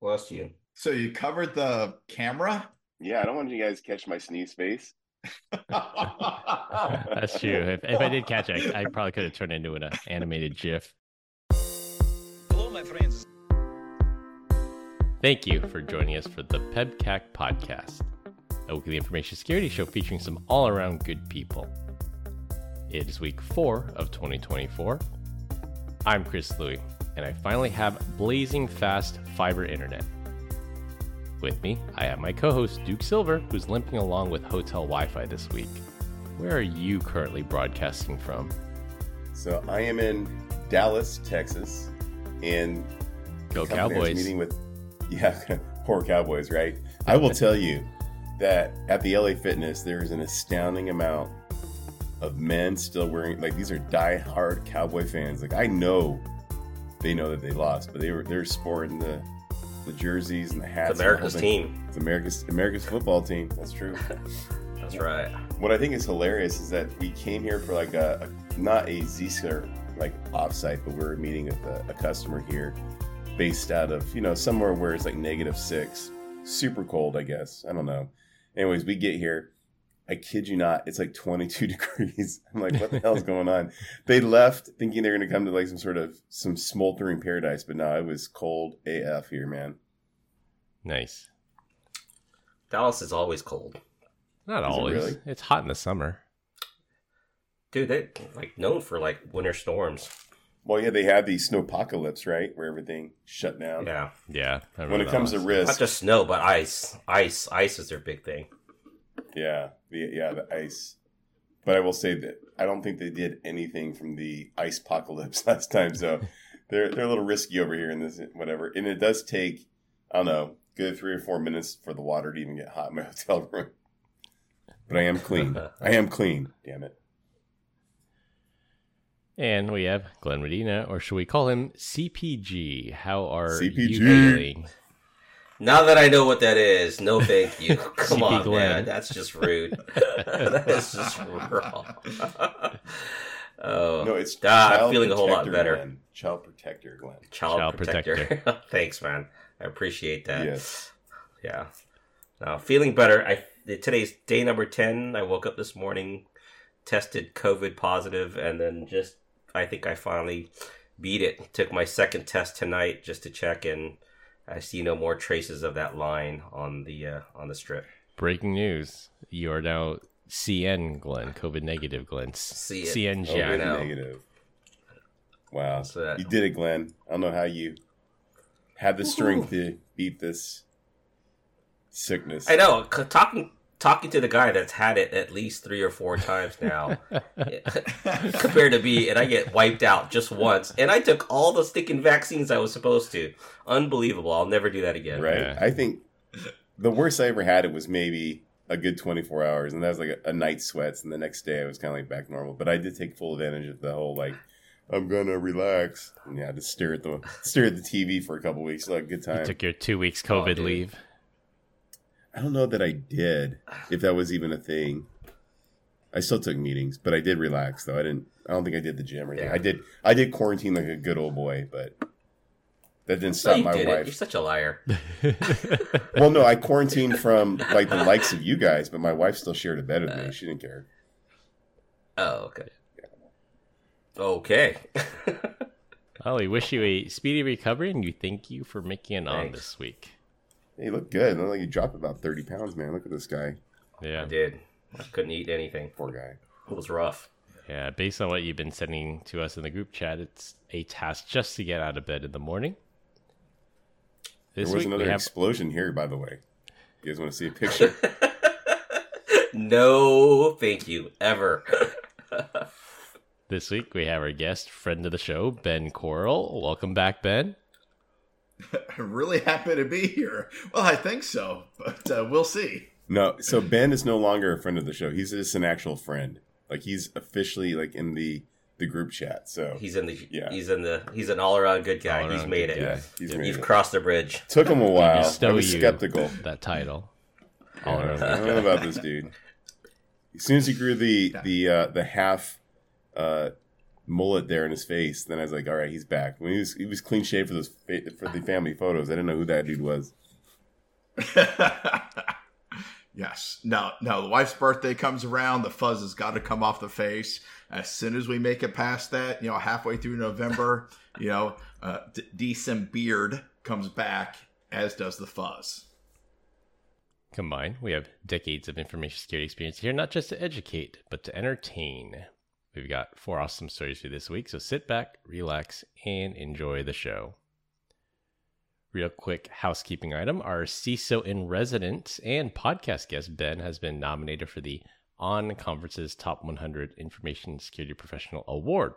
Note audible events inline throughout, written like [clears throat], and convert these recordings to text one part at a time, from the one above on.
Bless you. So you covered the camera? Yeah, I don't want you guys to catch my sneeze face. [laughs] That's true. If, if I did catch it, I, I probably could have turned into an uh, animated GIF. Hello, my friends. Thank you for joining us for the PEBCAK podcast, a weekly information security show featuring some all around good people. It is week four of 2024. I'm Chris Louie, and I finally have blazing fast fiber internet. With me, I have my co host Duke Silver, who's limping along with hotel Wi Fi this week. Where are you currently broadcasting from? So I am in Dallas, Texas, and Go the company I was Cowboys. Meeting with, [laughs] yeah, [laughs] poor Cowboys, right? I will tell you that at the LA Fitness, there is an astounding amount of men still wearing like these are die-hard Cowboy fans. Like I know they know that they lost, but they were they're sporting the the jerseys and the hats. It's America's team. It's America's America's football team. That's true. [laughs] That's right. What I think is hilarious is that we came here for like a, a not a Zscaler like offsite, but we are meeting with a, a customer here, based out of you know somewhere where it's like negative six, super cold, I guess. I don't know. Anyways, we get here. I kid you not, it's like 22 [laughs] degrees. I'm like, what the hell's going on? They left thinking they're going to come to like some sort of some smoldering paradise, but no, it was cold AF here, man. Nice. Dallas is always cold. Not Is it always. really? It's hot in the summer. Dude, they like known for like winter storms. Well, yeah, they had the snowpocalypse, right, where everything shut down. Yeah. Yeah. When it that comes to risk, Not just snow, but ice. Ice. Ice is their big thing. Yeah, the yeah the ice. But I will say that I don't think they did anything from the ice apocalypse [laughs] last time, so they're they're a little risky over here in this whatever. And it does take I don't know, good three or four minutes for the water to even get hot in my [laughs] hotel room. But I am clean. [laughs] I am clean. Damn it. And we have Glenn Medina, or should we call him CPG? How are CPG. you feeling? Now that I know what that is, no thank you. [laughs] Come on, Glenn. man. That's just rude. [laughs] that is just wrong. [laughs] oh, No, it's Ah, I'm feeling a whole lot better. Glenn. Child protector, Glenn. child, Child protector. Thanks, man. I appreciate that. Yes. Yeah. Now feeling better. I today's day number ten. I woke up this morning, tested COVID positive, and then just I think I finally beat it. Took my second test tonight just to check, and I see no more traces of that line on the uh, on the strip. Breaking news. You are now CN Glenn, COVID negative Glenn. See it. CNG. Yeah, COVID negative. Wow. So that- You did it, Glenn. I don't know how you had the strength to beat this sickness. I know. c- Talking talking to the guy that's had it at least three or four times now, [laughs] compared to me, and I get wiped out just once, and I took all the sticking vaccines I was supposed to. Unbelievable! I'll never do that again. right? Yeah. I think the worst I ever had it was maybe a good 24 hours, and that was like a, a night sweats, and the next day I was kind of like back normal. But I did take full advantage of the whole like, I'm gonna relax, and yeah, just stare at the stare at the TV for a couple weeks, like good You time. took your two weeks Oh, COVID dude. leave. I don't know that I did, if that was even a thing. I still took meetings, but I did relax though. I didn't. I don't think I did the gym or anything. Yeah. I did. I did quarantine like a good old boy, but that didn't stop you my did it. You're such a liar. [laughs] Well, no, I quarantined from like the likes of you guys, but my wife still shared a bed with me. Uh, she didn't care. Oh, okay. Okay. well, we wish you a speedy recovery and you thank you for making it on this week. Hey, you look good. Look like you dropped about thirty pounds, man. Look at this guy. Yeah. I did. I couldn't eat anything. Poor guy. It was rough. Yeah. Based on what you've been sending to us in the group chat, it's a task just to get out of bed in the morning. There was week we another have explosion here, by the way. You guys want to see a picture? [laughs] No, thank you. Ever. [laughs] this week we have our guest, friend of the show, Ben Corll. Welcome back, Ben. [laughs] I'm really happy to be here. Well, I think so, but uh, we'll see. no. So Ben is no longer a friend of the show. He's just an actual friend. Like he's officially like in the the group chat. So He's in the. Yeah. He's in the. He's an all around good guy. All he's made it. yeah, he's made You've it. crossed the bridge. Took him a while. I Bestow was you skeptical. that title. I All don't, around know, I don't know about this dude. As soon as he grew the the uh, the half uh, mullet there in his face. Then I was like, all right, he's back. When he was he was clean shaved for those for the family photos. I didn't know who that dude was. [laughs] yes. No, no. The wife's birthday comes around. The fuzz has got to come off the face. As soon as we make it past that, you know, halfway through November, [laughs] you know, uh, d- decent beard comes back, as does the fuzz. Combined, we have decades of information security experience here, not just to educate, but to entertain. We've got four awesome stories for you this week, so sit back, relax, and enjoy the show. Real quick housekeeping item our CISO in residence and podcast guest, Ben, has been nominated for the On Conference's Top 100 Information Security Professional Award.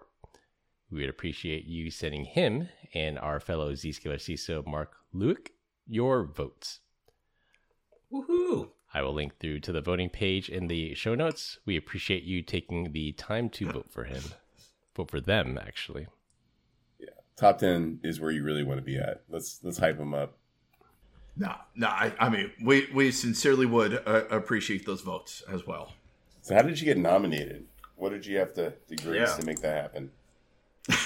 We would appreciate you sending him and our fellow Zscaler CISO, Marc Lueck, your votes. Woohoo! I will link through to the voting page in the show notes. We appreciate you taking the time to vote for him. Vote for them, actually. Yeah. Top ten is where you really want to be at. Let's let's hype him up. No, no. I, I mean, we we sincerely would uh, appreciate those votes as well. So how did you get nominated? What did you have to to grace Yeah. to make that happen? [laughs]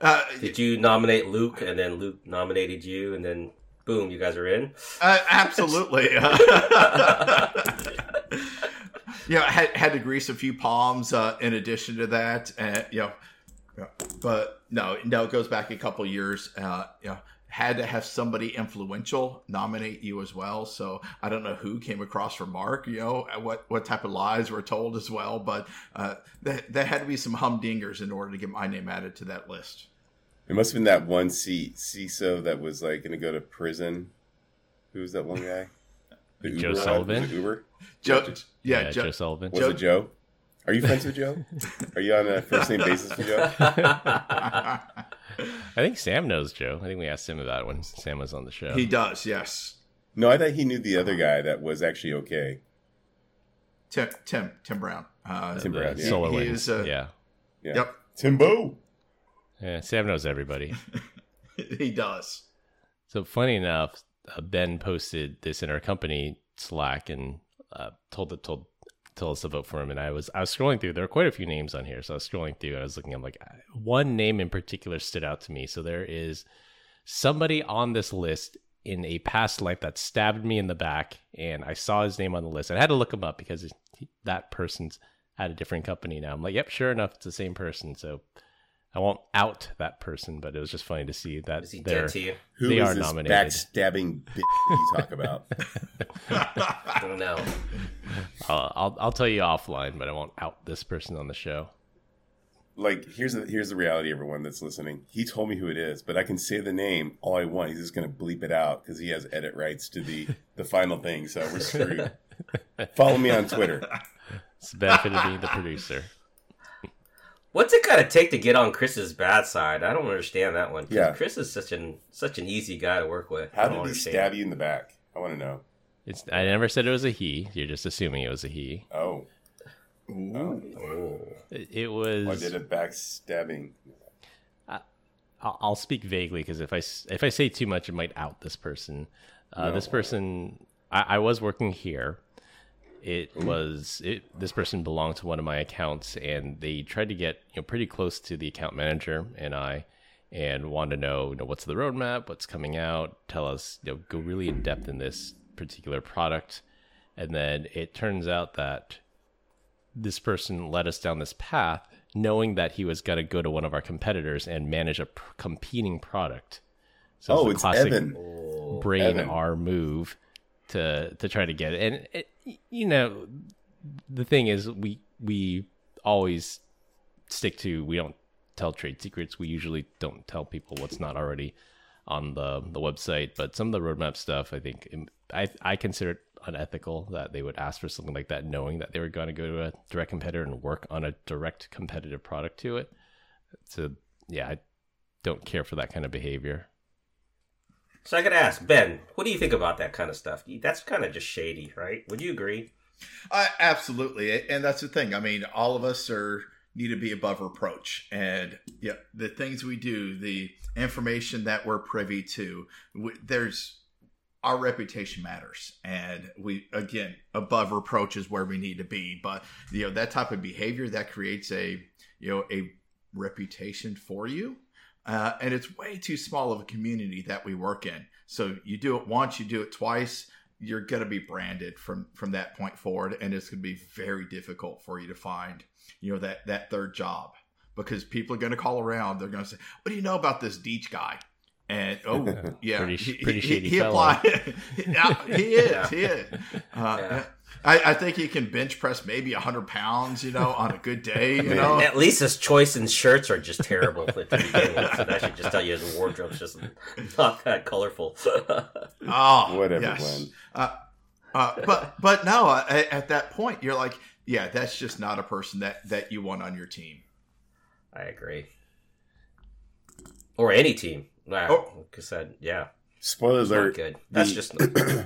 Uh, Did you nominate Luke, and then Luke nominated you, and then boom, you guys are in? Uh, absolutely. [laughs] [laughs] you know, had had to grease a few palms uh, in addition to that, and you know, yeah, but no, no, it goes back a couple years. Uh, you know, had to have somebody influential nominate you as well. So I don't know who came across for Mark. You know, what what type of lies were told as well, but uh, had to be some humdingers in order to get my name added to that list. It must have been that one C CISO that was like going to go to prison. Who was that one guy? [laughs] The Joe Uber? Sullivan? Was Uber? Joe, yeah, Yeah, Joe, Joe Sullivan. Was Joe- it Joe? Are you friends with Joe? Are you on a first name basis with Joe? [laughs] I think Sam knows Joe. I think we asked him about it when Sam was on the show. he does. Yes, No, I thought he knew the other guy that was actually okay. Tim Tim Tim Brown. Uh, Tim Brown, yeah. Solar He Winds. is, uh, yeah. Yeah. Yep, Timbo. Yeah, Sam knows everybody. [laughs] he does. So funny enough, uh, Ben posted this in our company Slack and uh, told the, told told us to vote for him. And I was I was scrolling through. There are quite a few names on here, so I was scrolling through. and I was looking. I'm like, one name in particular stood out to me. So there is somebody on this list in a past life that stabbed me in the back, and I saw his name on the list. I had to look him up because he, that person's at a different company now. I'm like, yep, sure enough, it's the same person. So. I won't out that person, but it was just funny to see that Is he they're dead to you? Who They is are this nominated. backstabbing bitch you talk about? [laughs] I don't know. I'll, I'll I'll tell you offline, but I won't out this person on the show. like, here's the here's the reality, everyone that's listening. He told me who it is, but I can say the name all I want. He's just going to bleep it out because he has edit rights to the the final thing. So we're screwed. [laughs] Follow me on Twitter. It's the benefit of being the producer. What's it gotta take to get on Chris's bad side? I don't understand that one. Yeah. Chris is such an such an easy guy to work with. How did he understand. stab you in the back? I want to know. It's I never said it was a he. You're just assuming it was a he. Oh, Ooh. Oh. It, it I did a backstabbing. I'll, I'll speak vaguely because if I s- if I say too much, it might out this person. Uh, This person, I, I was working here. It mm-hmm. was it. This person belonged to one of my accounts, and they tried to get you know pretty close to the account manager and I, and wanted to know you know what's the roadmap, what's coming out, tell us you know go really in depth in this particular product, and then it turns out that this person led us down this path knowing that he was going to go to one of our competitors and manage a p- competing product. So Oh, it's classic Evan. brain Evan. R move to to try to get it. And it, you know, the thing is, we we always stick to we don't tell trade secrets. We usually don't tell people what's not already on the the website. But some of the roadmap stuff, I think, I I consider it unethical that they would ask for something like that, knowing that they were going to go to a direct competitor and work on a direct competitive product to it. So yeah, I don't care for that kind of behavior. So I gotta ask Ben, what do you think about that kind of stuff? That's kind of just shady, right? Would you agree? Uh, absolutely, and that's the thing. I mean, all of us are need to be above reproach, and yeah, the things we do, the information that we're privy to, we, there's our reputation matters, and we again above reproach is where we need to be. But you know that type of behavior that creates a you know a reputation for you. Uh, and it's way too small of a community that we work in. So you do it once, you do it twice, you're going to be branded from from that point forward, and it's going to be very difficult for you to find, you know, that that third job because people are going to call around. They're going to say, "What do you know about this Deitch guy?" And oh [laughs] yeah, Pretty pretty he- shady he fellow. applied. [laughs] Yeah, he is. Yeah. He is. [laughs] Uh, Yeah. I, I think he can bench press maybe hundred pounds, you know, on a good [laughs] day. You know, At least his choice in shirts are just terrible at the beginning. So that should just tell you his wardrobe's just not that colorful. oh, [laughs] Whatever, yes. Uh, uh, but but no, uh, at, at that point, you're like, yeah, that's just not a person that that you want on your team. I agree. Or any team. Wow. Oh. Like I said, yeah. Spoilers Not alert. good. That's the- just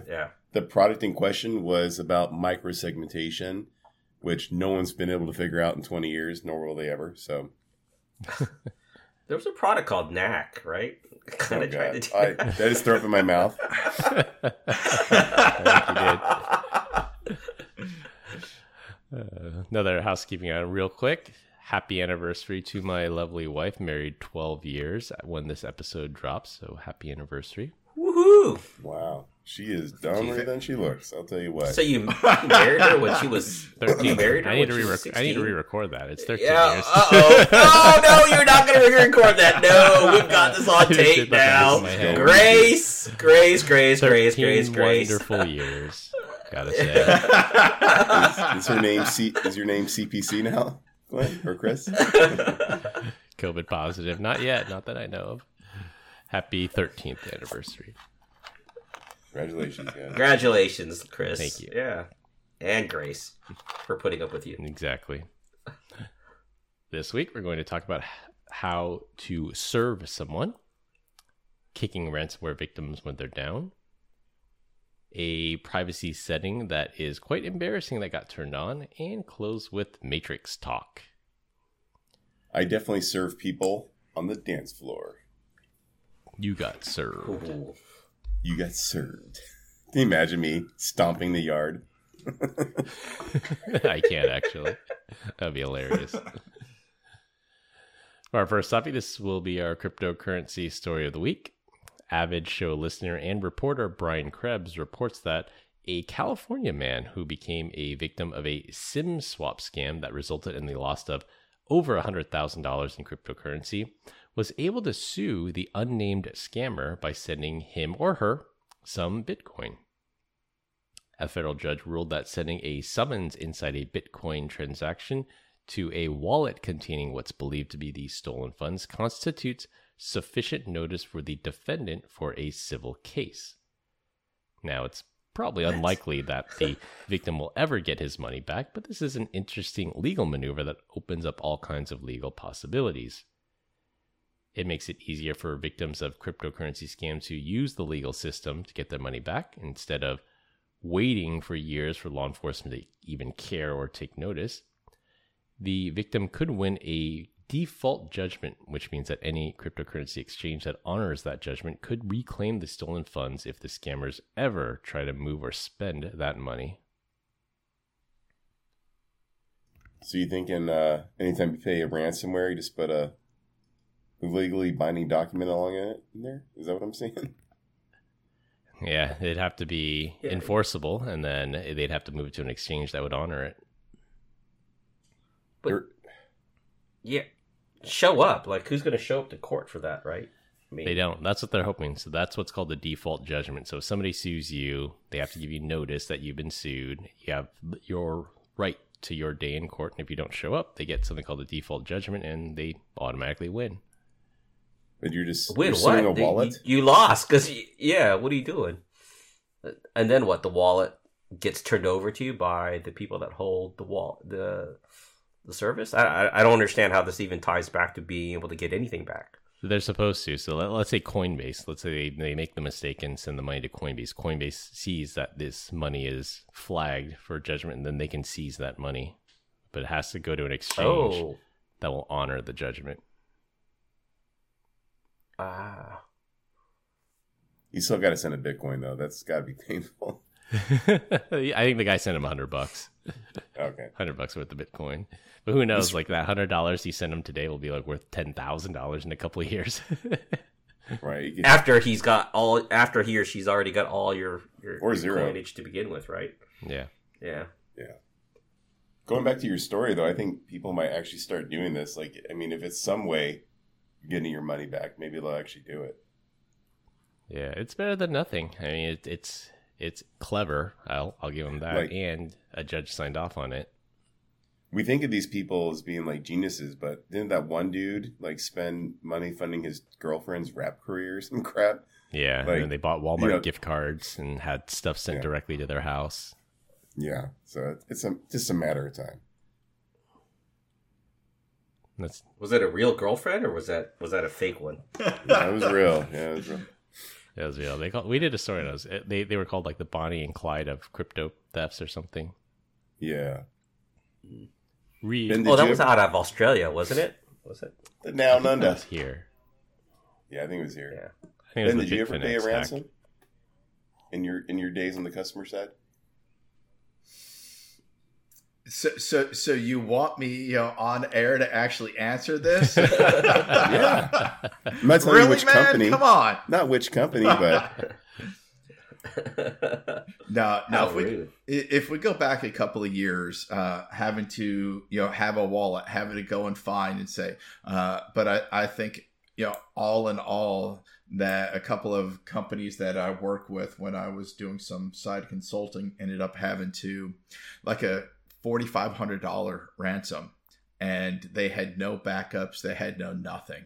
yeah. The product in question was about microsegmentation, which no one's been able to figure out in 20 years, nor will they ever. So, [laughs] There was a product called Knack, right? Kind oh of tried God. to do I, that. I just throw up in my mouth? [laughs] I think you did. Uh, another housekeeping item, real quick. Happy anniversary to my lovely wife, married 12 years when this episode drops. So happy anniversary. Woohoo! Wow. She is dumber than she looks. I'll tell you what. So you [laughs] married her when she was [laughs] 13. Married her I need, when to she was I need to re-record that. It's 13 Yeah. years. Uh [laughs] oh. No, no, you're not going to re record that. No, we've got this on tape now. in my head. Grace, Grace, Grace, Grace, Grace, Grace. wonderful years. Gotta say. is, is her name C- is your name CPC now, Glenn or Chris? COVID positive. Not yet. Not that I know of. Happy 13th anniversary. Congratulations, guys. Congratulations, Chris. Thank you. Yeah. And Grace for putting up with you. Exactly. This week, we're going to talk about how to serve someone, kicking ransomware victims when they're down, a privacy setting that is quite embarrassing that got turned on, and close with Matrix talk. I definitely serve people on the dance floor. You got served. Ooh. You got served. [laughs] Can you imagine me stomping the yard? [laughs] I can't actually. That'd be hilarious. [laughs] Our first topic, this will be our cryptocurrency story of the week. Avid show listener and reporter Brian Krebs reports that a California man who became a victim of a SIM swap scam that resulted in the loss of over $100,000 in cryptocurrency was able to sue the unnamed scammer by sending him or her some Bitcoin. A federal judge ruled that sending a summons inside a Bitcoin transaction to a wallet containing what's believed to be the stolen funds constitutes sufficient notice for the defendant for a civil case. Now, it's probably unlikely that the [laughs] victim will ever get his money back, but this is an interesting legal maneuver that opens up all kinds of legal possibilities. It makes it easier for victims of cryptocurrency scams to use the legal system to get their money back instead of waiting for years for law enforcement to even care or take notice. The victim could win a default judgment, which means that any cryptocurrency exchange that honors that judgment could reclaim the stolen funds if the scammers ever try to move or spend that money. So you thinking uh, anytime you pay a ransomware, you just put a legally binding document along in it in there? Is that what I'm saying? [laughs] Yeah, it'd have to be Yeah. enforceable, and then they'd have to move it to an exchange that would honor it. But Or- yeah, show up. Like, who's going to show up to court for that, right? I mean, They don't. That's what they're hoping. So that's what's called the default judgment. So if somebody sues you, they have to give you notice that you've been sued. You have your right to your day in court, and if you don't show up, they get something called the default judgment, and they automatically win. But you're just Win you're what? suing a They- wallet. You, you lost because yeah. What are you doing? And then what? The wallet gets turned over to you by the people that hold the wall the the service. I I, I don't understand how this even ties back to being able to get anything back. They're supposed to. So let, let's say Coinbase. Let's say they, they make the mistake and send the money to Coinbase. Coinbase sees that this money is flagged for judgment, and then they can seize that money. But it has to go to an exchange Oh, that will honor the judgment. Ah, You still got to send a Bitcoin though. That's got to be [laughs] painful. [laughs] I think the guy sent him a hundred bucks. Okay. [laughs] hundred bucks worth of Bitcoin. But who knows? Like that hundred dollars he sent him today will be like worth ten thousand dollars in a couple of years. Right. Can- After he's got all, after he or she's already got all your your, Or your zero. coinage to begin with, right? yeah. Yeah. Yeah. Going back to your story, though, I think people might actually start doing this. Like, I mean, if it's some way you're getting your money back, maybe they'll actually do it. Yeah, it's better than nothing. I mean, it, it's it's clever. I'll I'll give them that. Like- and a judge signed off on it. We think of these people as being like geniuses, but didn't that one dude like spend money funding his girlfriend's rap career or [laughs] some crap? Yeah, Like, and they bought Walmart you know- gift cards and had stuff sent Yeah. directly to their house. Yeah. So it's a, just a matter of time. That's Was that a real girlfriend or was that was that a fake one? [laughs] Yeah, it was real. Yeah, it was real. that was real. They call, we did a story on those. It- They they were called like the Bonnie and Clyde of crypto thefts or something. Yeah. Real Ben, Did oh, that was ever- out of Australia, wasn't it? Was it? The now none that's does. here. Yeah, I think it was here. Yeah. I think it was Ben, the did you ever pay a Bitfinex hack. ransom in your in your days on the customer side? So, so, so you want me, you know, on air to actually answer this? [laughs] Yeah. I'm not telling you really, which man? company. Come on. Not which company, [laughs] but No, no. If we, if we go back a couple of years, uh, having to you know have a wallet, having to go and find and say, uh, but I, I think you know all in all that a couple of companies that I work with when I was doing some side consulting ended up having to like a forty five hundred dollar ransom, and they had no backups, they had no nothing,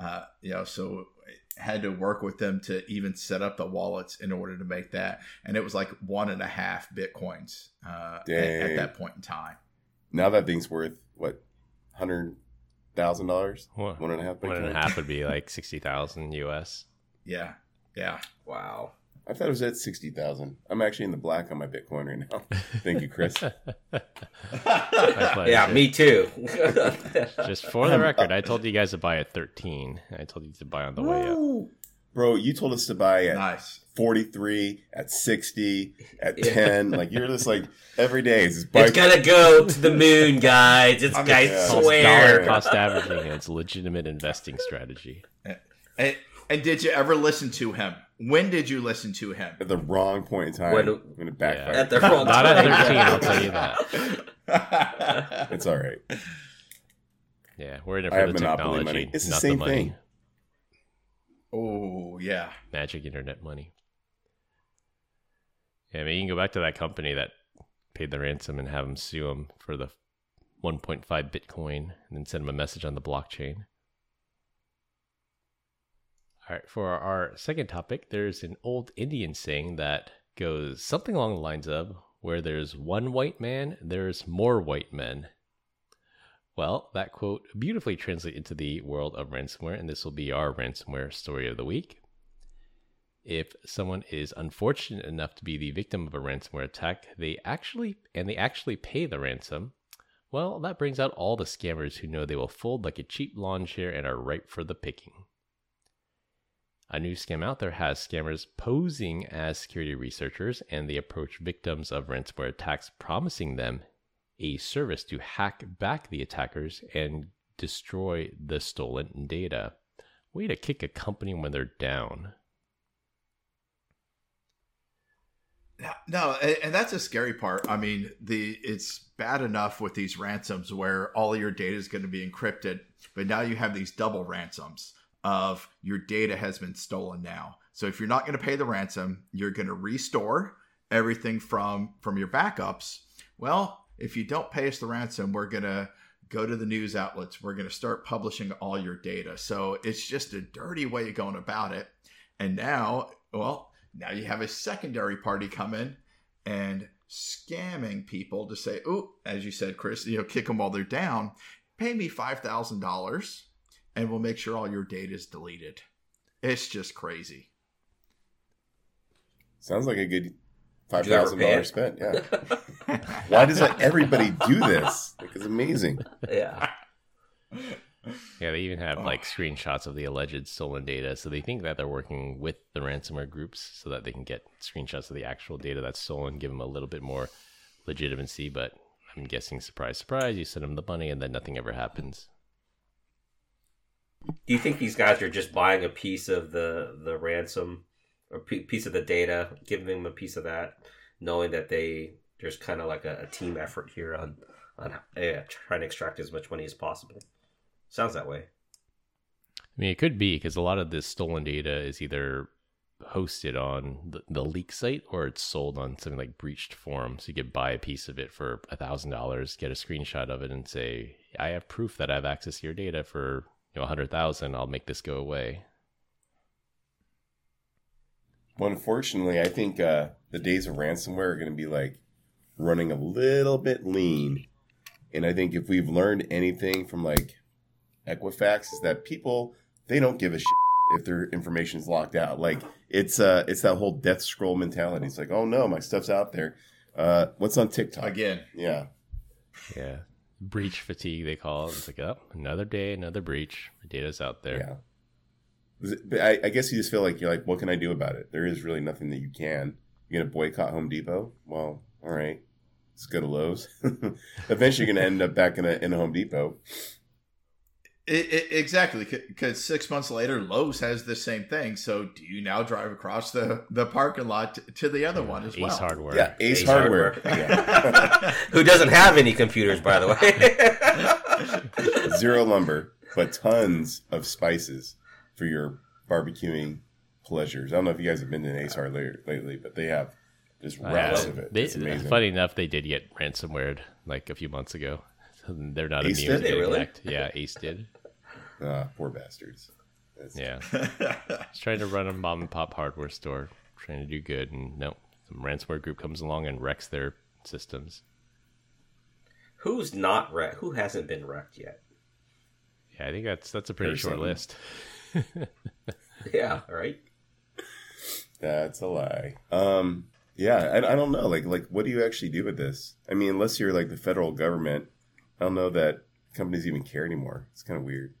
uh, you know, so had to work with them to even set up the wallets in order to make that and it was like one and a half bitcoins uh, at, at that point in time. now that thing's worth what hundred thousand dollars, What? one and a half. One and a Bitcoin? half would be [laughs] like sixty thousand US. Yeah, yeah. wow. I thought it was at sixty thousand. I'm actually in the black on my Bitcoin right now. [laughs] Thank you, Chris. Yeah, me too. [laughs] Just for the um, record, uh, I told you guys to buy at thirteen. I told you to buy on the way up. Bro, you told us to buy at nice. 43, at 60, at Yeah. 10. Like, you're just like, every day is this it's bike. gonna go to the moon, guys. It's I'm [laughs] I just- It's dollar swear. cost averaging. and It's a legitimate investing strategy. And, and did you ever listen to him? When did you listen to him? at the wrong point in time. When- when it backfired. At the wrong [laughs] Not at time. thirteen, I'll tell you that. [laughs] it's all right. Yeah, we're in it I for have the monopoly technology, money. It's the same the thing. oh yeah. Magic internet money. Yeah, I mean, you can go back to that company that paid the ransom and have them sue them for the 1.5 Bitcoin and then send them a message on the blockchain. All right, for our second topic, there's an old Indian saying that goes something along the lines of where there's one white man, there's more white men. Well, that quote beautifully translates into the world of ransomware, and this will be our ransomware story of the week. If someone is unfortunate enough to be the victim of a ransomware attack, they actually and they actually pay the ransom. Well, that brings out all the scammers who know they will fold like a cheap lawn chair and are ripe for the picking. A new scam out there has scammers posing as security researchers and they approach victims of ransomware attacks promising them a service to hack back the attackers and destroy the stolen data. Way to kick a company when they're down. No, and, that's a scary part. I mean, the it's bad enough with these ransoms where all your data is going to be encrypted, but now you have these double ransoms of your data has been stolen now. So if you're not going to pay the ransom, you're going to restore everything from from your backups. Well, if you don't pay us the ransom, we're going to go to the news outlets. We're going to start publishing all your data. So it's just a dirty way of going about it. And now, well, now you have a secondary party come in and scamming people to say, "Oh, as you said, Chris, you know, kick them while they're down. Pay me five thousand dollars, and we'll make sure all your data is deleted." It's just crazy. Sounds like a good five you ever thousand pay dollars spent. Yeah. [laughs] Why does that everybody do this? Like, it's amazing. yeah. Yeah, they even have like screenshots of the alleged stolen data. So they think that they're working with the ransomware groups so that they can get screenshots of the actual data that's stolen, give them a little bit more legitimacy. But I'm guessing surprise, surprise, you send them the money and then nothing ever happens. Do you think these guys are just buying a piece of the the ransom or p- piece of the data, giving them a piece of that, knowing that they there's kind of like a, a team effort here on on uh, trying to extract as much money as possible? Sounds that way. I mean, it could be because a lot of this stolen data is either hosted on the, the leak site or it's sold on something like breached forum. So you could buy a piece of it for a thousand dollars, get a screenshot of it, and say, "I have proof that I have access to your data for you know a hundred thousand. I'll make this go away." Well, unfortunately, I think uh, the days of ransomware are going to be like running a little bit lean. And I think if we've learned anything from like Equifax is that people they don't give a shit if their information is locked out. Like it's uh it's that whole death scroll mentality. It's like, oh no, my stuff's out there. Uh, what's on TikTok Again, Yeah, Yeah, breach fatigue they call it. It's like, oh, another day, another breach. My data's out there. yeah. But I, I guess you just feel like you're like, what can I do about it? There is really nothing that you can. You're gonna boycott Home Depot? Well, all right. Let's go to Lowe's. [laughs] Eventually, you're gonna end up back in a in a Home Depot. It, it, exactly, because six months later, Lowe's has the same thing. So, do you now drive across the, the parking lot to, to the other one as Ace well? Ace Hardware. Yeah, Ace, Ace Hardware. Hardware. Yeah. [laughs] Who doesn't have any computers, by the way? [laughs] Zero lumber, but tons of spices for your barbecuing pleasures. I don't know if you guys have been to an Ace Hardware lately, but they have just I racks have. of it. They, It's amazing. funny enough, they did get ransomware like a few months ago. [laughs] They're not Ace immune did? to They really? hacked. Yeah, Ace did. [laughs] Ah, poor bastards. That's- Yeah, [laughs] he's trying to run a mom and pop hardware store, trying to do good, and no, some ransomware group comes along and wrecks their systems. Who's not wrecked? Who hasn't been wrecked yet? Yeah, I think that's that's a pretty There's short something. list. Yeah, right. That's a lie. Um, yeah, I, I don't know. Like, like, what do you actually do with this? I mean, unless you're like the federal government, I don't know that companies even care anymore. It's kind of weird.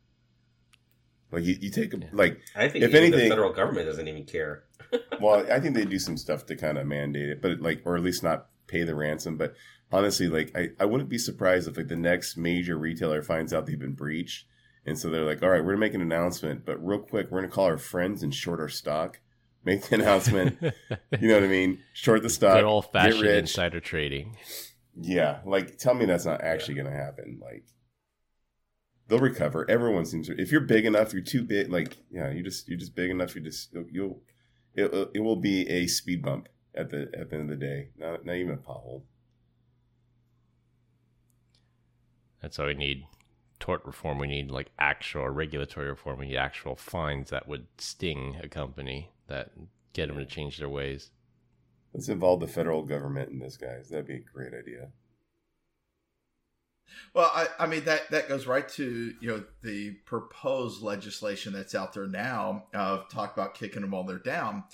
Like, you, you take a, like, I think If anything- the federal government doesn't even care. [laughs] well, I think they do some stuff to kind of mandate it, but like, or at least not pay the ransom. But honestly, like, I, I wouldn't be surprised if like the next major retailer finds out they've been breached. And so they're like, all right, we're gonna make an announcement, but real quick, we're gonna call our friends and short our stock. Make the announcement. [laughs] you know what I mean? Short the stock. Good old get fashioned insider trading. Yeah, like tell me that's not actually going to happen. Like they'll recover. Everyone seems to. If you're big enough, you're too big. Like yeah, you just you're just big enough. You just you'll it, uh, it will be a speed bump at the at the end of the day. Not not even a pothole. That's all we need. Tort reform. We need like actual regulatory reform. We need actual fines that would sting a company that get them to change their ways. Let's involve the federal government in this, guys. That'd be a great idea. Well, I, I mean that that goes right to you know the proposed legislation that's out there now. of talk about kicking them while they're down.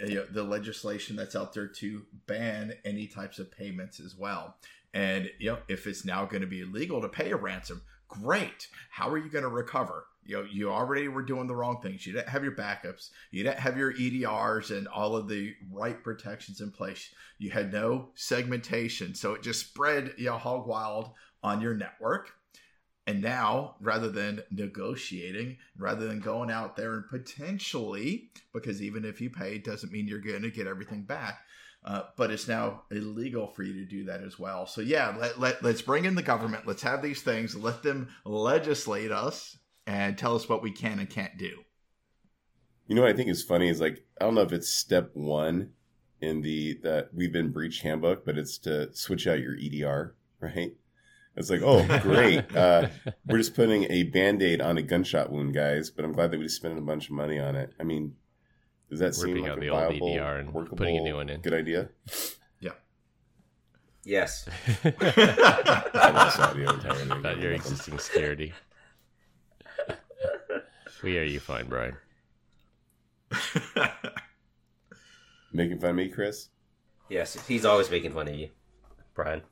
Uh, You know, the legislation that's out there to ban any types of payments as well. And you know, if it's now going to be illegal to pay a ransom, great. How are you going to recover? You know, you already were doing the wrong things. You didn't have your backups. You didn't have your EDRs and all of the right protections in place. You had no segmentation, so it just spread you know hog wild on your network. And now, rather than negotiating, rather than going out there and potentially, because even if you pay, it doesn't mean you're going to get everything back. Uh, but it's now illegal for you to do that as well. So yeah, let, let, let's bring in the government. Let's have these things. Let them legislate us and tell us what we can and can't do. You know what I think is funny is like I don't know if it's step one in the that we've been breached handbook, but it's to switch out your EDR, right? It's like, oh, [laughs] great. Uh, we're just putting a band aid on a gunshot wound, guys. But I'm glad that we just spent a bunch of money on it. I mean, does that seem Ripping like out a the old viable, EDR and workable, putting a new one in. good idea? Yeah. Yes. I lost audio entirely. About your existing security. we are you fine, Brian. [laughs] Making fun of me, Chris? Yes. He's always making fun of you, Brian.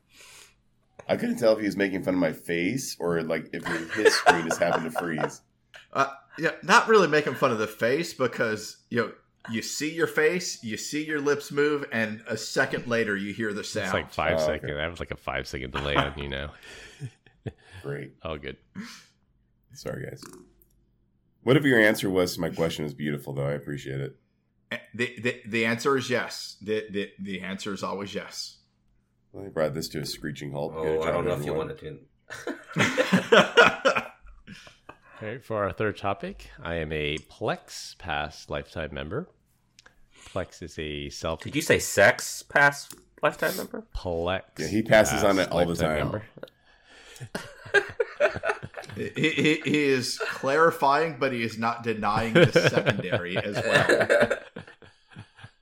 I couldn't tell if he was making fun of my face or like if his screen just happened to freeze. [laughs] Uh, yeah, not really making fun of the face because you know you see your face, you see your lips move, and a second later you hear the sound. It's like five Oh, okay. seconds. I was like a five second delay on you now. [laughs] Great. Oh, good. Sorry, guys. Whatever your answer was to my question was beautiful, though. I appreciate it. Eh, the, the the answer is yes. The, the the answer is always yes. Well, I brought this to a screeching halt. Oh, I don't know if you everyone. wanted to. [laughs] [laughs] All right, for our third topic, I am a Plex Pass lifetime member. Plex is a self Did you say sex pass lifetime member? Plex. Yeah, he passes on it all the time. he, he, he is clarifying, but he is not denying the secondary as well. [laughs]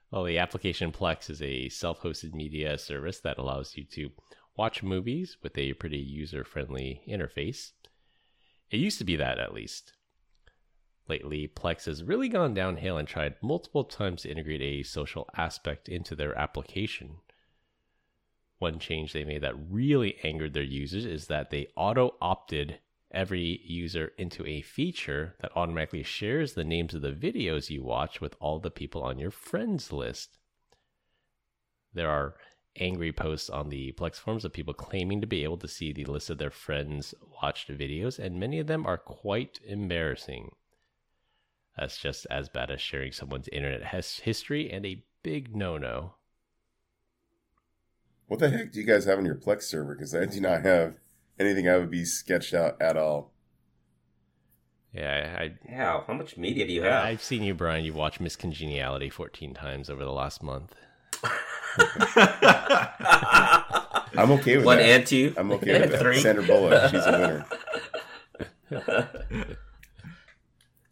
Well, the application Plex is a self hosted media service that allows you to watch movies with a pretty user friendly interface. It used to be that, at least. Lately, Plex has really gone downhill and tried multiple times to integrate a social aspect into their application. One change they made that really angered their users is that they auto opted every user into a feature that automatically shares the names of the videos you watch with all the people on your friends list. There are angry posts on the Plex forums of people claiming to be able to see the list of their friends' watched videos, and many of them are quite embarrassing. That's just as bad as sharing someone's internet his- history and a big no no. What the heck do you guys have on your Plex server? Because I do not have anything I would be sketched out at all. Yeah, I, Yeah, how much media do you have? I've seen you, Brian. You've watched Miss Congeniality 14 times over the last month. [laughs] [laughs] I'm okay with One that. and two. I'm okay with that. Three. Sandra Bullock, she's a winner. [laughs]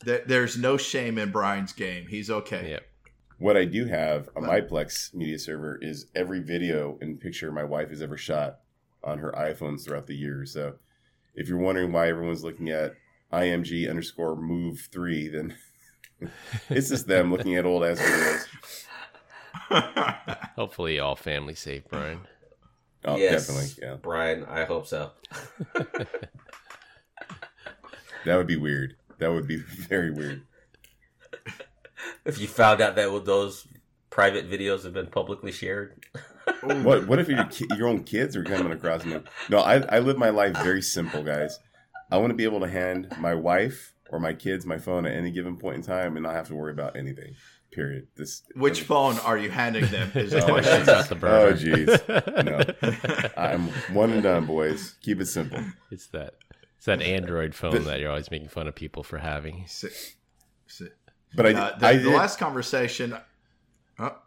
There, there's no shame in Brian's game. He's okay. Yep. What I do have on my Plex media server is every video and picture my wife has ever shot on her iPhones throughout the year. So if you're wondering why everyone's looking at IMG underscore move three, then [laughs] it's just them looking at old ass videos. [laughs] Hopefully, all family safe, Brian. Oh, yes, definitely. Yeah. Brian. I hope so. [laughs] That would be weird. That would be [laughs] very weird. If you found out that those private videos have been publicly shared, What what if your your own kids are coming across me? No, I I live my life very simple, guys. I want to be able to hand my wife or my kids my phone at any given point in time and not have to worry about anything. Period. This Which phone are you handing them? [laughs] Is the Oh, question. That's the burner. Oh, jeez. No. [laughs] I'm one and done, boys. Keep it simple. It's that it's that [laughs] Android phone that you're always making fun of people for having. Si- si- But I Uh, the, I the last conversation. Oh,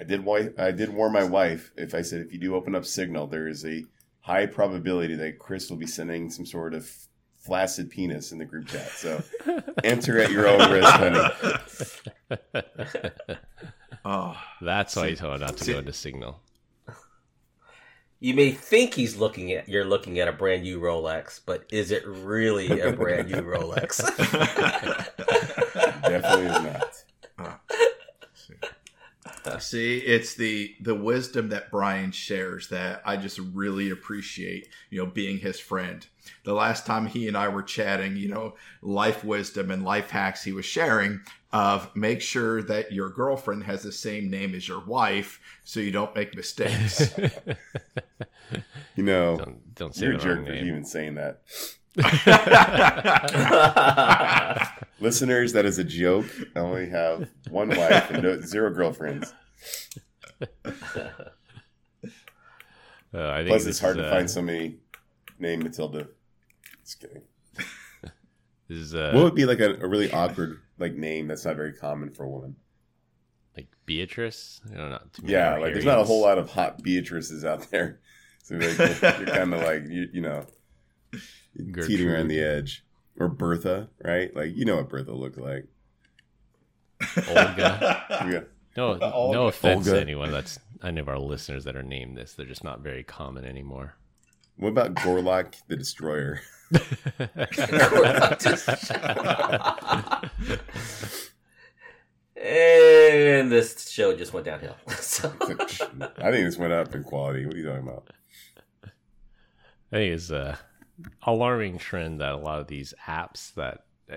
I did I did warn my wife if I said if you do open up Signal, there is a high probability that Chris will be sending some sort of flaccid penis in the group chat. So enter at your own risk, honey. oh, That's why he told her not to go into Signal. you may think he's looking at you're looking at a brand new Rolex, but is it really a brand new [laughs] Rolex? Definitely is not. Ah. See, it's the the wisdom that Brian shares that I just really appreciate, you know, being his friend. The last time he and I were chatting, you know, life wisdom and life hacks he was sharing of make sure that your girlfriend has the same name as your wife so you don't make mistakes. [laughs] You know, Don't don't say you're a jerk for name. even saying that. [laughs] Listeners, that is a joke. I only have one wife and no, zero girlfriends. Uh, I think Plus, it's hard is, to uh, find somebody named Matilda. Just kidding. This is uh, What would be like a, a really awkward like name that's not very common for a woman? like Beatrice. I don't know. too many Yeah, like there's not a whole lot of hot Beatrices out there, so like, you're, you're kind of like you, you know [laughs] teetering around the edge. Or Bertha, right? Like you know what Bertha looked like. Olga. [laughs] Yeah. No, [laughs] Olga. no offense Olga. to anyone that's any of our listeners that are named this. They're just not very common anymore. What about Gorlock the Destroyer? and this show just went downhill. so, I think this went up in quality. What are you talking about? I think it's a alarming trend that a lot of these apps that uh,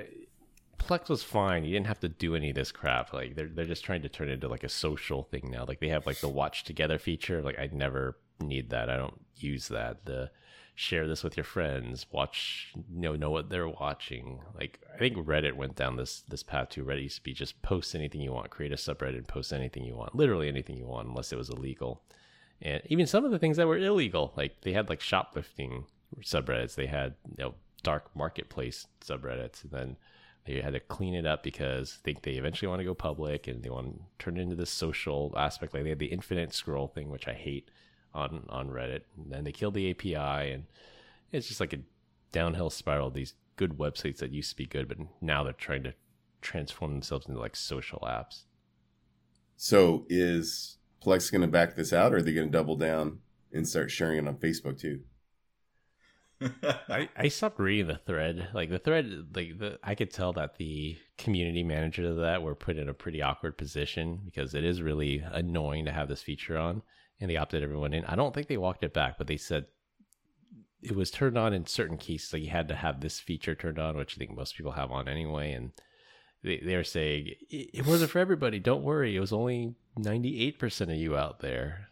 Plex was fine. You didn't have to do any of this crap. Like they're they're just trying to turn it into like a social thing now. Like they have like the watch together feature. Like I never need that. I don't use that. The share this with your friends. Watch you know know what they're watching. Like I think Reddit went down this this path too. Reddit used to be just post anything you want, create a subreddit, post anything you want, literally anything you want, unless it was illegal. And even some of the things that were illegal, like they had like shoplifting subreddits. They had you know dark marketplace subreddits, and then they had to clean it up because I think they eventually want to go public and they want to turn it into this social aspect. Like they had the infinite scroll thing, which I hate on on Reddit. And then they killed the API, and it's just like a downhill spiral. These good websites that used to be good, but now they're trying to transform themselves into like social apps. So is Plex going to back this out, or are they going to double down and start sharing it on Facebook too? I, [laughs] I stopped reading the thread. Like the thread, like the I could tell that the community manager of that were put in a pretty awkward position because it is really annoying to have this feature on, and they opted everyone in. I don't think they walked it back, but they said it was turned on in certain cases. Like you had to have this feature turned on, which I think most people have on anyway, and they they were saying it, it wasn't for everybody. Don't worry, it was only ninety eight percent of you out there.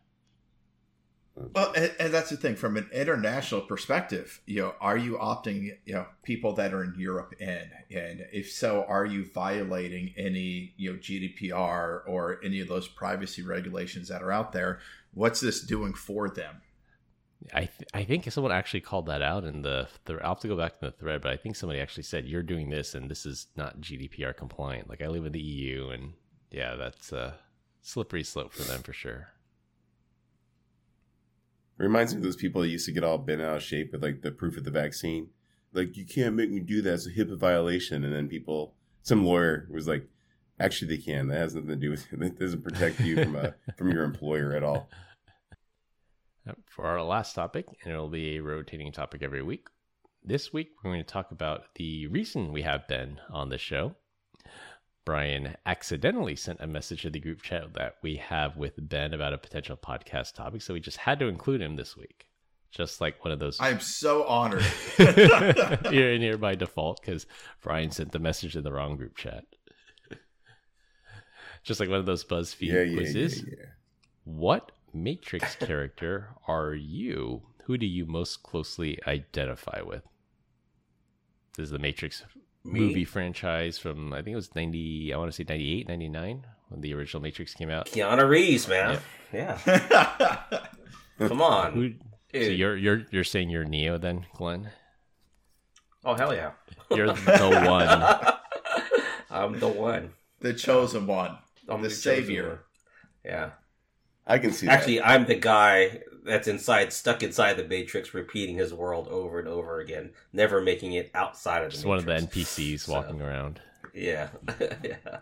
Well, and, and, that's the thing from an international perspective. You know, are you opting, you know, people that are in Europe in, and if so, are you violating any, you know, GDPR or any of those privacy regulations that are out there? What's this doing for them? I th- I think someone actually called that out in the, the I'll have to go back to the thread, but I think somebody actually said you're doing this and this is not GDPR compliant. Like I live in the EU, and yeah, that's a slippery slope for them for sure. It reminds me of those people that used to get all bent out of shape with like the proof of the vaccine. Like, you can't make me do that. It's a HIPAA violation. And then people, some lawyer was like, actually, they can. That has nothing to do with it. It doesn't protect you from a [laughs] from your employer at all. For our last topic, and it'll be a rotating topic every week. This week, we're going to talk about the reason we have Ben on the show. Brian accidentally sent a message to the group chat that we have with Ben about a potential podcast topic, so we just had to include him this week. Just like one of those. I'm so honored. [laughs] You're in here by default because Brian sent the message in the wrong group chat. Just like one of those BuzzFeed Yeah, yeah, quizzes. yeah, yeah. What Matrix character are you? Who do you most closely identify with? This is the Matrix Me? movie franchise from, I think it was 90, I want to say 98, 99, when the original Matrix came out. Keanu Reeves, man. Yeah. [laughs] Come on. Who, so you're you're you're saying you're Neo then, Glenn? Oh hell yeah. You're [laughs] the one. I'm the one. the chosen one, I'm the chosen savior. one. Yeah. I can see Actually, I'm the guy that's inside, stuck inside the Matrix, repeating his world over and over again, never making it outside of the Just one of the NPCs So- walking around. Yeah. [laughs] yeah.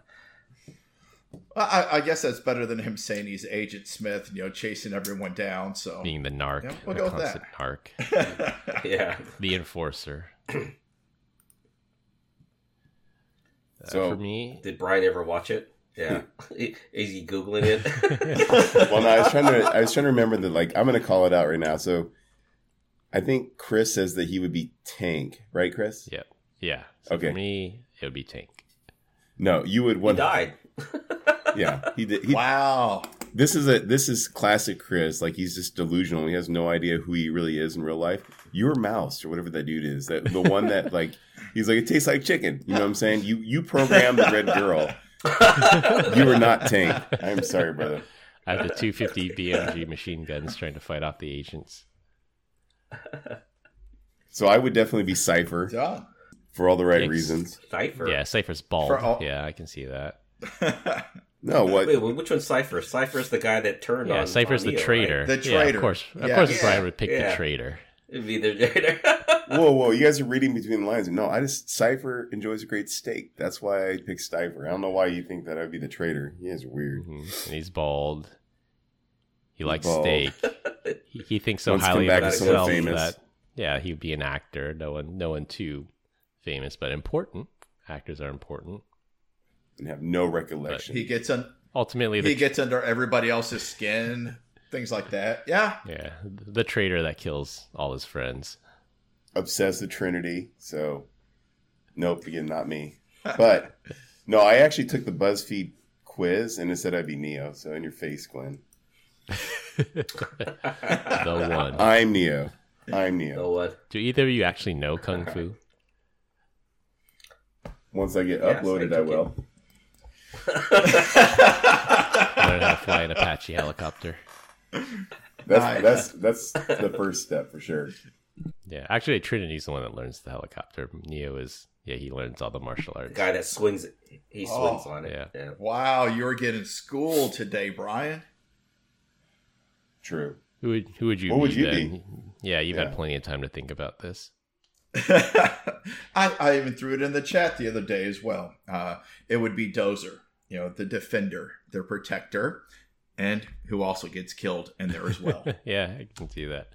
I, I guess that's better than him saying he's Agent Smith, you know, chasing everyone down. So Being the narc, Yeah, we'll the go with constant that. narc, [laughs] Yeah. the enforcer. [clears throat] Uh, So- for me, Did Brian ever watch it? Yeah. [laughs] Is he Googling it? [laughs] well, no, I was trying to. I was trying to remember that. Like, I'm going to call it out right now. So, I think Chris says that he would be Tank, right, Chris? yeah, yeah. So Okay. for me, it would be Tank. No, you would. he One, died. [laughs] Yeah, he did. He, wow, This is a. This is classic Chris. Like he's just delusional. He has no idea who he really is in real life. You're Mouse or whatever that dude is. That the one that like he's like it tastes like chicken. You know what I'm saying? You you programmed the red girl. You were not Tank. I'm sorry, brother. I have the 250 BMG machine guns trying to fight off the agents. So I would definitely be Cypher John. for all the right Yikes. reasons. Cypher. Yeah, Cypher's bald. All- yeah, I can see that. [laughs] No, what? Wait, wait, which one's Cypher? Cypher's the guy that turned Yeah, on. Cypher's on the Neo, traitor. Right? The Yeah, traitor. of course. Of Yeah. course, Yeah. Brian would pick Yeah. the traitor. It'd be the traitor. [laughs] Whoa, whoa! You guys are reading between the lines. No, I just Cypher enjoys a great steak. That's why I picked Cypher. I don't know why you think that I'd be the traitor. He is are weird. Mhm. And he's bald. He likes bald. steak. [laughs] He, he thinks so Wants highly of back to someone himself that yeah, he'd be an actor. No one, no one too famous, but important. Actors are important. And have no recollection. he gets un- Ultimately, the he gets under everybody else's skin, things like that. Yeah, yeah, the traitor that kills all his friends. Obsessed with Trinity. So, nope, again, not me. But no, I actually took the BuzzFeed quiz and it said I'd be Neo. So in your face, Glenn. [laughs] the one. I'm Neo. I'm Neo. So what? Do either of you actually know kung fu? Once I get Yes, uploaded, I I, took will. [laughs] Learn how to fly an Apache helicopter. That's that's that's the first step for sure. Yeah, actually, Trinity's the one that learns the helicopter. Neo is yeah, he learns all the martial The arts. guy that swings it. He swings Oh, on it. yeah. yeah. Wow, you're getting school today, Brian. True. Who would who would you? What would you then? be? Yeah, you've Yeah. had plenty of time to think about this. [laughs] I, I even threw it in the chat the other day as well. Uh, it would be Dozer, you know, the defender, the protector, and who also gets killed in there as well. [laughs] yeah, I can see that.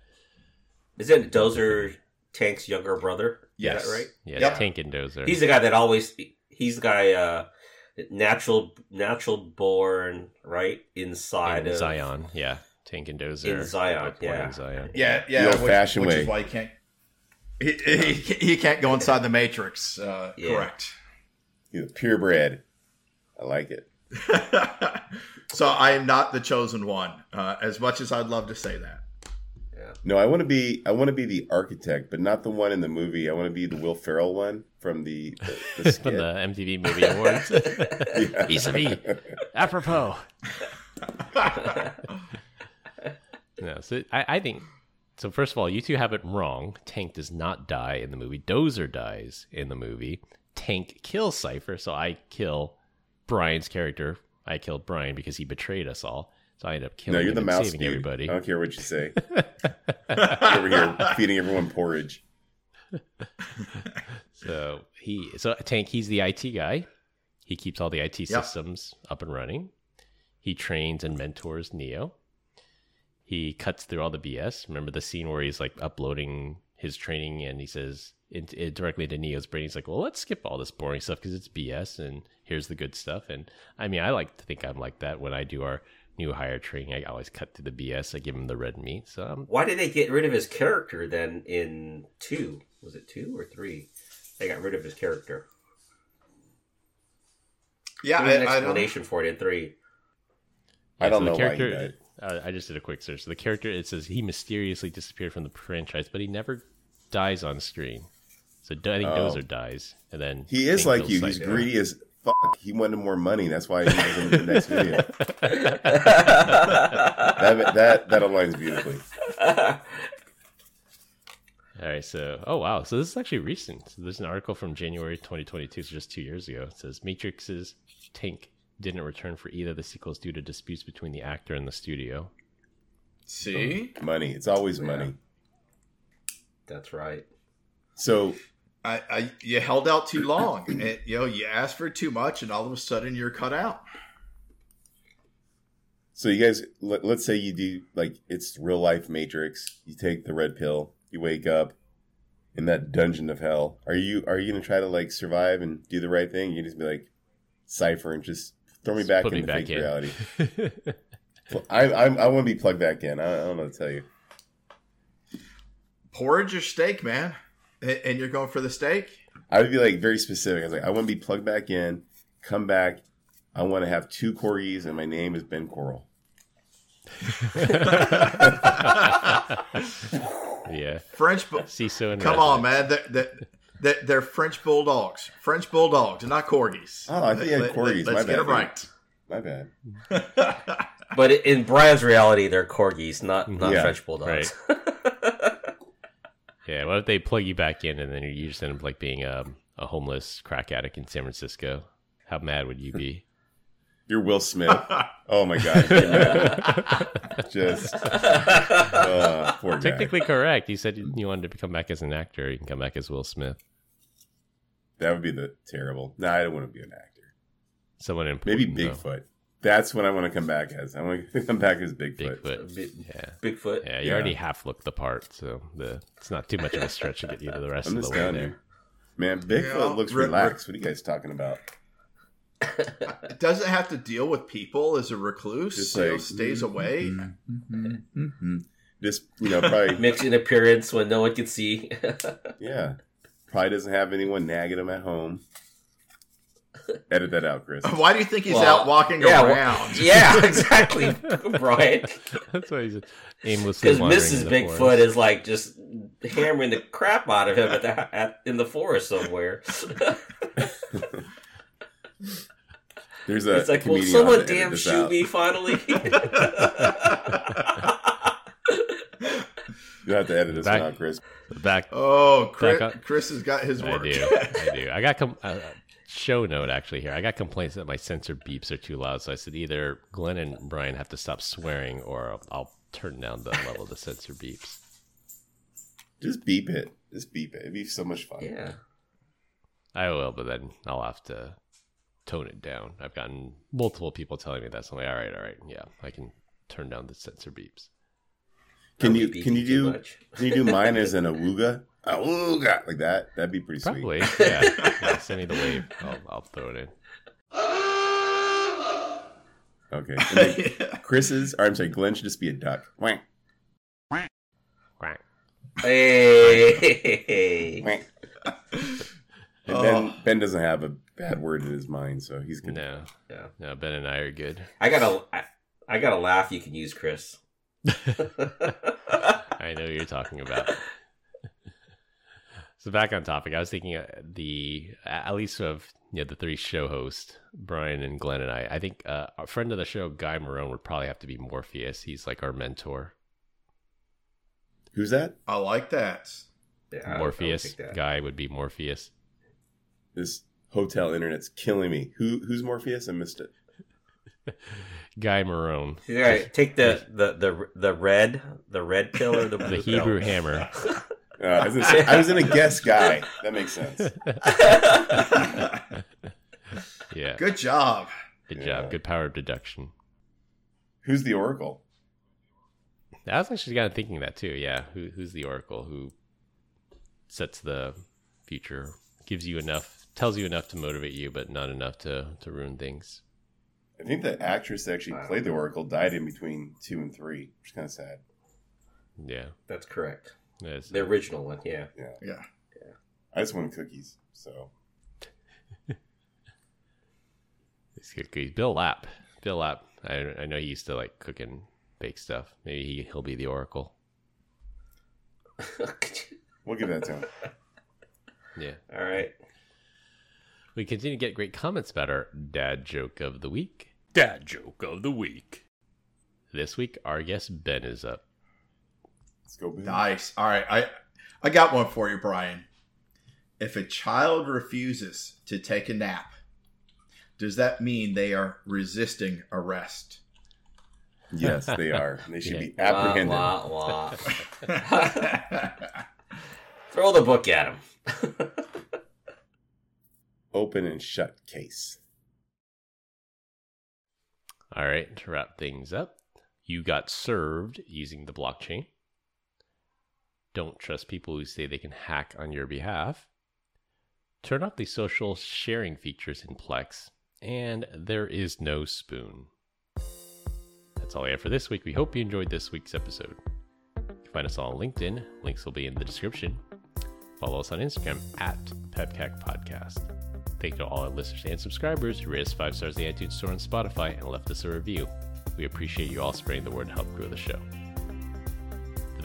Isn't Dozer Tank's younger brother? Yes. Is that right? Yeah, Yep. Tank and Dozer. He's the guy that always. He's the guy. Uh, natural, natural born, right inside in of Zion. Yeah, Tank and Dozer. In Zion, yeah. in Zion. yeah, yeah, The which, old-fashioned which way. is why he can't. He, he, he can't go inside the matrix. Uh, Yeah. Correct. You're purebred. I like it. [laughs] so I am not the chosen one, uh, as much as I'd love to say that. No, I want to be I want to be the architect, but not the one in the movie. I want to be the Will Ferrell one from the the, the [laughs] From the MTV Movie Awards. [laughs] [laughs] Vis-a-vis. Apropos. No, so I, I think so. First of all, you two have it wrong. Tank does not die in the movie. Dozer dies in the movie. Tank kills Cypher, so I kill Brian's character. I killed Brian because he betrayed us all. So I end up killing No, you're him the mouse saving dude. everybody. I don't care what you say. [laughs] Over here feeding everyone porridge. [laughs] So he, so Tank, he's the IT guy. He keeps all the IT Yep. systems up and running. He trains and mentors Neo. He cuts through all the BS. Remember the scene where he's like uploading his training and he says in, in- directly to Neo's brain, he's like, "Well, let's skip all this boring stuff because it's BS and here's the good stuff." And I mean, I like to think I'm like that when I do our new hire training. I always cut through the BS. I give him the red meat. So I'm Why did they get rid of his character then in two? Was it two or three? They got rid of his character. Yeah, Give me an I, I explanation for it in three. I don't so the know why he character, died. Uh, I just did a quick search. So the character it says he mysteriously disappeared from the franchise, but he never dies on screen. So I think Oh. Dozer dies, and then He is Tank like you. He's Cypher. greedy as fuck. He wanted more money. That's why he was in the next video. [laughs] That that that aligns beautifully. All right, so oh wow, so this is actually recent. So there's an article from January 2022, so just two years ago. It says Matrix's Tank didn't return for either of the sequels due to disputes between the actor and the studio. See, Money. It's always Yeah. money. That's right. So I, I you held out too [clears throat] long. and, you know, you asked for too much, and all of a sudden you're cut out. so you guys let, let's say you do like it's real life Matrix. You take the red pill. You wake up in that dungeon of hell. Are you are you gonna try to like survive and do the right thing? You just be like Cypher and just throw me back Put me into back fake in. reality. [laughs] I I, I want to be plugged back in. I, I don't know what to tell you. Porridge or steak, man, and, and you're going for the steak. I would be like very specific. I was like, I want to be plugged back in, come back. I want to have two corgis, and my name is Ben Corll. [laughs] yeah, French, bu- CISO come on, man. They're, they're, they're, they're French bulldogs. French bulldogs, and not corgis. Oh, I think I had corgis. Let's My get bad, it My bad. [laughs] But in Brian's reality, they're corgis, not not Yeah, French bulldogs. [laughs] Yeah, what if they plug you back in and then you just end up like being a, a homeless crack addict in San Francisco? How mad would you be? [laughs] You're Will Smith. Oh my god. [laughs] Just uh, poor guy. Technically correct. You said you wanted to come back as an actor. You can come back as Will Smith. That would be the terrible. No, I don't want to be an actor. Someone in Maybe Bigfoot. though. Bigfoot. That's what I want to come back as. I want to [laughs] come back as Bigfoot. Bigfoot. Big- Yeah. Bigfoot. Yeah, you Yeah. already half looked the part, so the it's not too much of a stretch to get you to the rest I'm of the just way there. Man, Bigfoot Yeah, looks Rick- relaxed. What are you guys talking about? [laughs] Doesn't have to deal with people as a recluse. Just you know, like- stays away. Mm-hmm, mm-hmm, mm-hmm. Just you know, probably [laughs] Makes an appearance when no one can see. yeah. Probably doesn't have anyone nagging him at home. Edit that out, Chris. Why do you think he's Well, out walking yeah, well- around? [laughs] Yeah, [laughs] exactly, Brian. That's why he's aimlessly Because Mrs. Bigfoot forest. is like just hammering the crap out of him at the at, in the forest somewhere. [laughs] There's a it's like, will someone on to edit damn shoot out. me finally? You have to edit this Back- one out, Chris. back. Oh, Chris, Back. Chris has got his work. I do. I do. I got com- uh, show note actually here. I got complaints that my censor beeps are too loud, so I said either Glenn and Brian have to stop swearing, or I'll, I'll turn down the level of the censor beeps. Just beep it. Just beep it. It'd be so much fun. yeah. I will, but then I'll have to tone it down. I've gotten multiple people telling me that. So I'm like, all right, all right, yeah, I can turn down the censor beeps. Can Don't you be can you do can you do mine as an [laughs] awooga? Awooga like that? That'd be pretty sweet. Probably, [laughs] yeah. yeah. Send me the wave. I'll, I'll throw it in. Okay. [laughs] And then Chris's, or I'm sorry, Glenn should just be a duck. Wank, Quack. Quack. Hey. wank. And Oh. Ben Ben doesn't have a bad word in his mind, so he's good. No, Yeah. no. Ben and I are good. I got a I, I got a laugh you can use, Chris. [laughs] I know what you're talking about. So back on topic, I was thinking uh, the at least of you know, the three show hosts, Brian and Glenn and I. I think uh, a friend of the show, Guy Marone, would probably have to be Morpheus. He's like our mentor. Who's that? I like that. Yeah, I would- I would Morpheus that. Guy would be Morpheus. This hotel internet's killing me. Who who's Morpheus? I missed it. [laughs] Guy Marone, All right, take the, the the the red the red pill or the [laughs] the Hebrew pill. Hammer. [laughs] Uh, I, was gonna say, I was in a guess guy. That makes sense. [laughs] yeah, Good job. good Yeah. job, good power of deduction. Who's the Oracle? I was actually kind of thinking that too. Yeah, Who, who's the oracle who sets the future, gives you enough, tells you enough to motivate you, but not enough to to ruin things. I think the actress that actually played the Oracle died in between two and three, which is kind of sad. Yeah, That's correct. That's- The original one, yeah. Yeah. yeah. I just wanted cookies, so [laughs] it's good. good. Bill Lapp, Bill Lapp. I I know he used to like cook and bake stuff. Maybe he he'll be the oracle. [laughs] we'll give that to him. Yeah. All right. We continue to get great comments about our dad joke of the week. Dad joke of the week. This week, our guest Ben is up. Let's go. Ben. Nice. All right. I I got one for you, Brian. If a child refuses to take a nap, does that mean they are resisting arrest? Yes, they are. [laughs] They should be Wah, apprehended. wah, wah. [laughs] Throw the book at him. [laughs] Open and shut case. All right, to wrap things up, you got served using the blockchain. Don't trust people who say they can hack on your behalf. Turn off the social sharing features in Plex. And there is no spoon. That's all I have for this week. We hope you enjoyed this week's episode. You can find us all on LinkedIn. Links will be in the description. Follow us on Instagram at PEBCAK Podcast. Thank you to all our listeners and subscribers who rated us five stars in the iTunes Store and Spotify and left us a review. We appreciate you all spreading the word to help grow the show.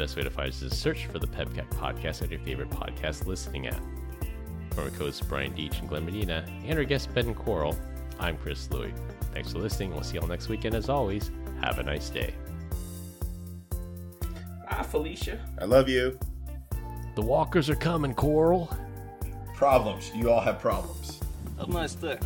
The best way to find us is to search for the PEBCAK Podcast on your favorite podcast listening app. From our co-hosts Brian Deitch and Glenn Medina, and our guest Ben Corll, I'm Chris Louie. Thanks for listening. We'll see you all next weekend. As always, have a nice day. Ah, Felicia. I love you. The walkers are coming, Coral. Problems. You all have problems. Have a nice day.